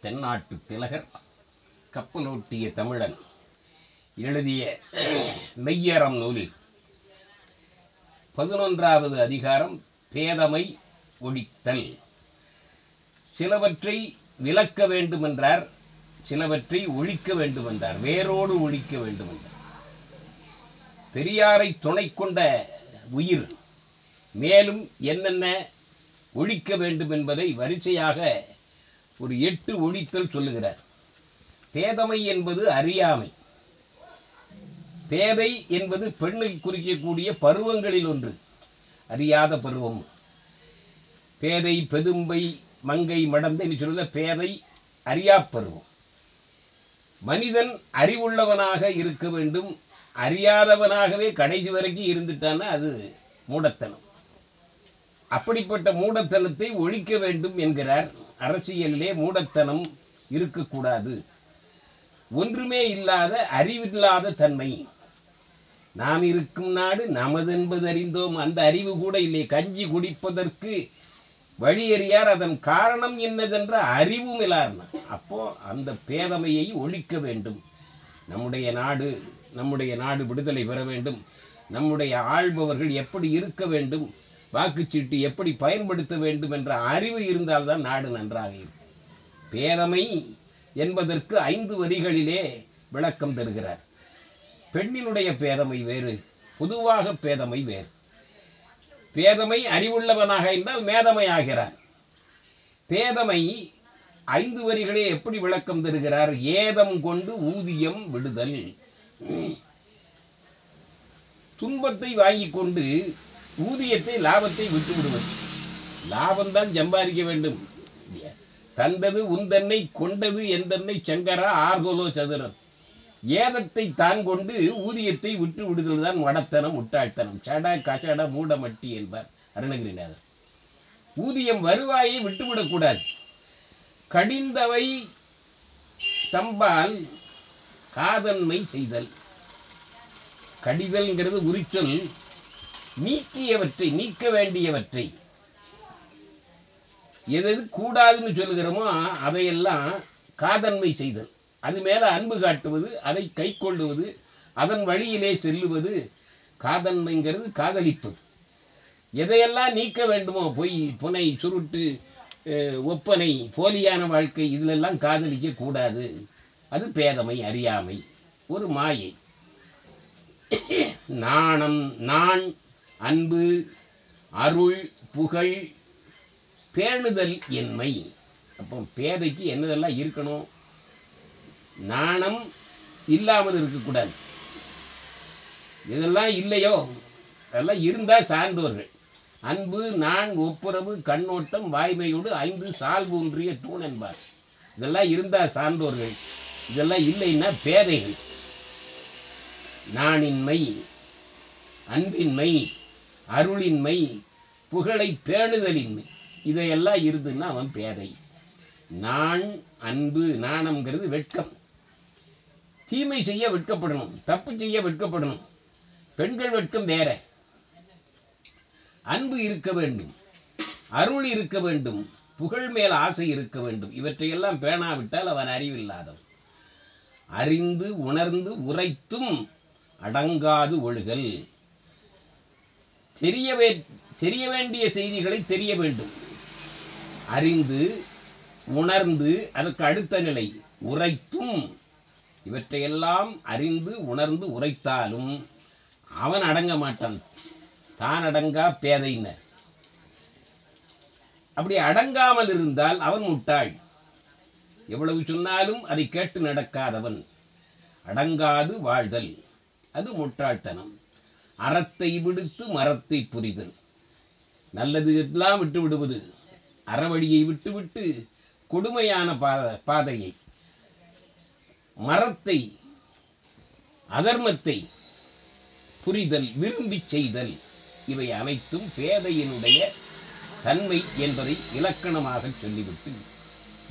தென்னாட்டு திலகர் கப்பலோட்டிய தமிழன் எழுதிய மெய்யறம் நூலில். பதினொன்றாவது அதிகாரம் பேதமை ஒழித்தல். சிலவற்றை விலக்க வேண்டுமென்றார் சிலவற்றை ஒழிக்க வேண்டுமென்றார் வேரோடு ஒழிக்க வேண்டுமென்றார். பெரியாரை துணை கொண்ட உயிர் மேலும் என்னென்ன ஒழிக்க வேண்டும் என்பதை வரிசையாக ஒரு எட்டு ஒழித்தல் சொல்லுகிறார். பேதமை என்பது அறியாமை. பேதை என்பது பெண்ணை குறிக்கக்கூடிய பருவங்களில் ஒன்று. அறியாத பருவம். பேதை பெதும்பை மங்கை மடந்தை சொல்ல பேதை அறியா பருவம். மனிதன் அறிவுள்ளவனாக இருக்க வேண்டும். அறியாதவனாகவே கடைசி வரைக்கும் இருந்துட்டான்னா அது மூடத்தனம். அப்படிப்பட்ட மூடத்தனத்தை ஒழிக்க வேண்டும் என்கிறார் அரசியலிலே மூடத்தனம் இருக்கக்கூடாது. ஒன்றுமே இல்லாத அறிவில்லாத தன்மை. நாம் இருக்கும் நாடு நமதென்பது அறிந்தோம். அந்த அறிவு கூட இல்லை. கஞ்சி குடிப்பதற்கு வழியறியார் அதன் காரணம் என்னதென்ற அறிவும் இல்லார்னா அப்போ அந்த பேதமையை ஒழிக்க வேண்டும். நம்முடைய நாடு நம்முடைய நாடு விடுதலை பெற வேண்டும். நம்முடைய ஆள்பவர்கள் எப்படி இருக்க வேண்டும்? வாக்குச்சீட்டு எப்படி பயன்படுத்த வேண்டும் என்ற அறிவு இருந்தால்தான் நாடு நன்றாக இருக்கும். பேதமை என்பதற்கு ஐந்து வரிகளிலே விளக்கம் தருகிறார். பெண்ணினுடைய பேதமை வேறு பொதுவாக பேதமை வேறு. பேதமை அறிவுள்ளவனாக இருந்தால் மேதமை ஆகிறார். பேதமை ஐந்து வரிகளே எப்படி விளக்கம் தருகிறார்? ஏதம் கொண்டு ஊதியம் விடுதல். துன்பத்தை வாங்கி கொண்டு ஊதியத்தை லாபத்தை விட்டு விடுவது லாபம்தான் சம்பாதிக்க வேண்டும். தந்தது உந்தன்னை கொண்டது எந்தன்னை சங்கரா ஆர்கோலோ சதுரன் ஏதத்தை தான் கொண்டு ஊதியத்தை விட்டு விடுதல் தான் மடத்தனம் முட்டாள்தனம். சட கசட மூடமட்டி என்பார் அருணகிரிநாதர். ஊதியம் வருவாயை விட்டுவிடக்கூடாது கடிந்தவை தம்பால் காதன்மை செய்தல். கடிதல்ங்கிறது உரிச்சொல் நீக்கியவற்றை நீக்க வேண்டியவற்றை. எது கூடாதுன்னு சொல்லுகிறோமோ அதையெல்லாம் காதன்மை செய்தல். அது மேலே அன்பு காட்டுவது அதை கை கொள்ளுவது அதன் வழியிலே செல்லுவது காதன்மைங்கிறது காதலிப்பது. எதையெல்லாம் நீக்க வேண்டுமோ பொய் புனை சுருட்டு ஒப்பனை போலியான வாழ்க்கை இதிலெல்லாம் காதலிக்க கூடாது. அது பேதமை அறியாமை ஒரு மாயை. நாணம் நான் அன்பு அருள் புகழ் பேணுதல் என்மை அப்போ பேதைக்கு என்னதெல்லாம் இருக்கணும்? நாணம் இல்லாமல் இருக்கக்கூடாது. இதெல்லாம் இல்லையோ? அதெல்லாம் இருந்தால் சான்றோர்கள். அன்பு நான் ஒப்புரவு கண்ணோட்டம் வாய்மையோடு ஐந்து சால்வு ஒன்றிய தூண் என்பார். இதெல்லாம் இருந்தால் சான்றோர்கள். இதெல்லாம் இல்லைன்னா பேதைகள். நாணின்மை அன்பின்மை அருளின்மை புகழை பேணுதலின்மை. இதையெல்லாம் இருதுன்னா அவன் பேதை. நான் அன்பு நாணம்ங்கிறது வெட்கம். தீமை செய்ய வெட்கப்படணும் தப்பு செய்ய வெட்கப்படணும். பெண்கள் வெட்கம் வேற. அன்பு இருக்க வேண்டும் அருள் இருக்க வேண்டும் புகழ் மேல் ஆசை இருக்க வேண்டும். இவற்றையெல்லாம் பேணாவிட்டால் அவன் அறிவில்லாதவன். அறிந்து உணர்ந்து உரைத்தும் அடங்காது ஒழுகல். தெரியவே தெரிய வேண்டிய செய்திகளை தெரிய வேண்டும். அறிந்து உணர்ந்து அதற்கு அடுத்த நிலை உரைத்தும் இவற்றையெல்லாம் அறிந்து உணர்ந்து உரைத்தாலும் அவன் அடங்க மாட்டான். தான் அடங்கா பேதையினர். அப்படி அடங்காமல் இருந்தால் அவன் முட்டாள். எவ்வளவு சொன்னாலும் அதை கேட்டு நடக்காதவன். அடங்காது வாழ்தல். அது முட்டாள்தனம். அறத்தை விடுத்து மரத்தை புரிதல் நல்லது எல்லாம் விட்டு விடுவது. அறவழியை விட்டுவிட்டு கொடுமையான பாத பாதையை. மரத்தை அதர்மத்தை புரிதல் விரும்பி செய்தல். இவை அனைத்தும் பேதையினுடைய தன்மை என்பதை இலக்கணமாக சொல்லிவிட்டு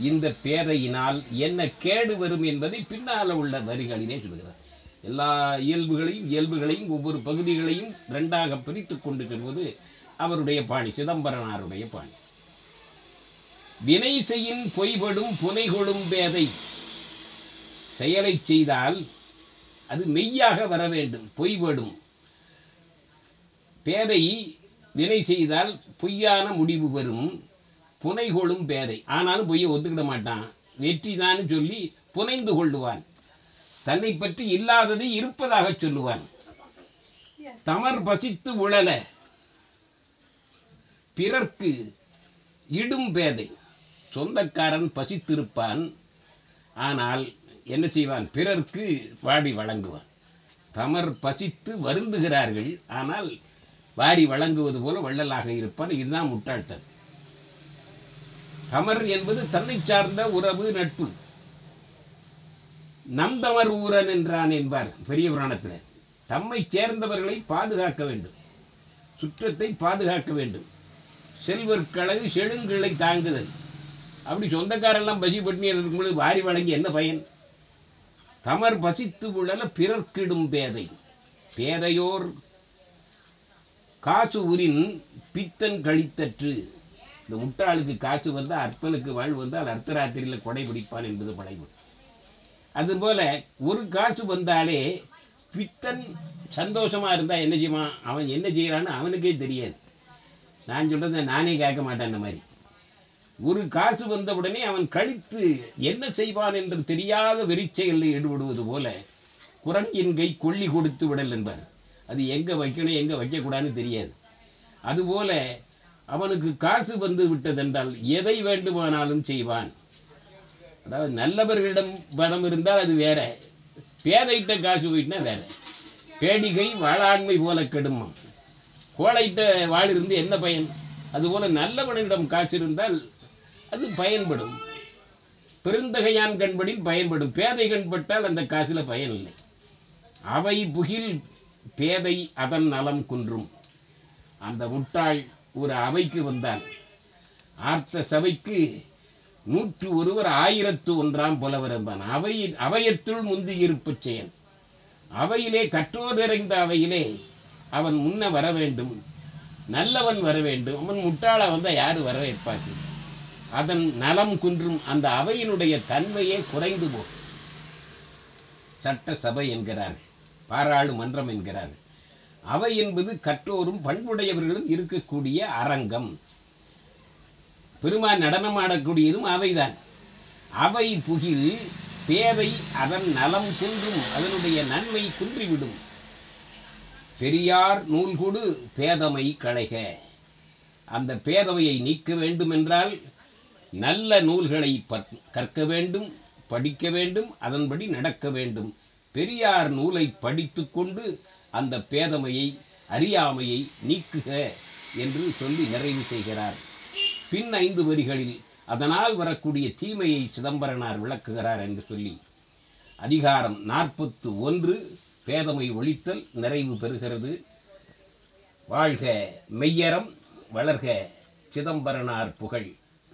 இந்த பேதையினால் என்ன கேடு வரும் என்பதை பின்னால் உள்ள வரிகளிலே சொல்கிறார் எல்லா இயல்புகளையும் இயல்புகளையும் ஒவ்வொரு பகுதிகளையும் ரெண்டாக பிரித்து கொண்டு செல்வது அவருடைய பாணி சிதம்பரனாருடைய பாணி. வினை செய்யின் பொய்படும் புனைகொடும் பேதை. செயலை செய்தால் அது மெய்யாக வர வேண்டும் பொய்படும். பேதை வினை செய்தால் பொய்யான முடிவு வரும் புனைகொள்ளும் பேதை. ஆனாலும் பொய்யை ஒத்துக்கிட மாட்டான். வெற்றிதான் சொல்லி புனைந்து கொள்ளுவான். தன்னை பற்றி இல்லாதது இருப்பதாக சொல்லுவான். தமர் பசித்து உழல. பிறர்க்கு இடும் பேதை. சொந்தக்காரன் பசித்திருப்பான். ஆனால் என்ன செய்வான்? பிறர்க்கு வாடி வழங்குவான். தமர் பசித்து வருந்துகிறார்கள். ஆனால் வாரி வழங்குவது போல வள்ளலாக இருப்பான். இதுதான் முட்டாள்தன் தமர் என்பது தன்னை சார்ந்த உறவு நட்பு. நம் தமர் ஊரன் என்றான் என்பார் பெரிய புராணத்தில் தம்மை சேர்ந்தவர்களை பாதுகாக்க வேண்டும். சுற்றத்தை பாதுகாக்க வேண்டும். செல்வர்களது செழுங்களை தாங்குதல். அப்படி சொந்தக்காரெல்லாம் பசி பட்டினியர் இருக்கும்போது வாரி வழங்கி என்ன பயன்? தமர் பசித்து உழல பிறர்க்கிடும் பேதை. பேதையோர் காசு உரின் பித்தன் கழித்தற்று. இந்த முட்டாளுக்கு காசு வந்தால் அற்பனுக்கு வாழ்வு வந்தால் அர்த்தராத்திரியில் கொடை பிடிப்பான் என்பது படைவு அதுபோல ஒரு காசு வந்தாலே பித்தன் சந்தோஷமாக இருந்தால் என்ன செய்வான்? அவன் என்ன செய்கிறான்னு அவனுக்கே தெரியாது. நான் சொல்கிறத நானே கேட்க மாட்டேன் அந்த மாதிரி. ஒரு காசு வந்தவுடனே அவன் கழித்து என்ன செய்வான் என்று தெரியாத வெறிச்செயலில் ஈடுபடுவது போல குரங்கின் கை கொள்ளி கொடுத்து விடல் என்பார். அது எங்கே வைக்கணும் எங்கே வைக்கக்கூடாதுன்னு தெரியாது. அதுபோல அவனுக்கு காசு வந்து விட்டதென்றால் எதை வேண்டுமானாலும் செய்வான். அதாவது நல்லவர்களிடம் பணம் இருந்தால் அது வேற. பேதைகிட்ட காசு போயிட்டுனா வேற. பேடிகை வாழாண்மை போல கெடுமம் கோழையிட்ட வாழ் இருந்து என்ன பயன்? அதுபோல நல்லவனிடம் காசு இருந்தால் அது பயன்படும். பெருந்தகையான் கண்படில் பயன்படும். பேதை கண்பட்டால் அந்த காசில் பயன் இல்லை. அவை புகில் பேதை அதன் நலம் குன்றும். அந்த முட்டாள் ஒரு அவைக்கு வந்தால் ஆர்த்த சபைக்கு நூற்று ஒருவர் ஆயிரத்து ஒன்றாம் புலவர் என்பான் அவை அவையத்துள் முந்தி இருப்புச் செயல். அவையிலே கற்றோர் நிறைந்த அவையிலே அவன் முன்ன வர வேண்டும். நல்லவன் வர வேண்டும். அவன் முட்டாளா யார் வர வரவேற்பார்கள்? அதன் நலம் குன்றும் அந்த அவையினுடைய தன்மையே குறைந்து போகும். சட்டசபை என்கிறார். பாராளுமன்றம் என்கிறார். அவை என்பது கற்றோரும் பண்புடையவர்களும் இருக்கக்கூடிய அரங்கம். பெருமான் நடனமாடக்கூடியதும் அவைதான். அவை புகில் பேதை அதன் நலம் குன்றும் அதனுடைய நன்மை குன்றிவிடும். பெரியார் நூல்கூடு பேதமை களைக. அந்த பேதமையை நீக்க வேண்டுமென்றால் நல்ல நூல்களை கற்க வேண்டும் படிக்க வேண்டும் அதன்படி நடக்க வேண்டும். பெரியார் நூலை படித்துக்கொண்டு அந்த பேதமையை அறியாமையை நீக்குக என்று சொல்லி நிறைவு செய்கிறார். பின் ஐந்து வரிகளில் அதனால் வரக்கூடிய தீமையை சிதம்பரனார் விளக்குகிறார் என்று சொல்லி அதிகாரம் நாற்பத்து ஒன்று பேதமை ஒழித்தல் நிறைவு பெறுகிறது. வாழ்க மெய்யறம் வளர்க சிதம்பரனார் புகழ்.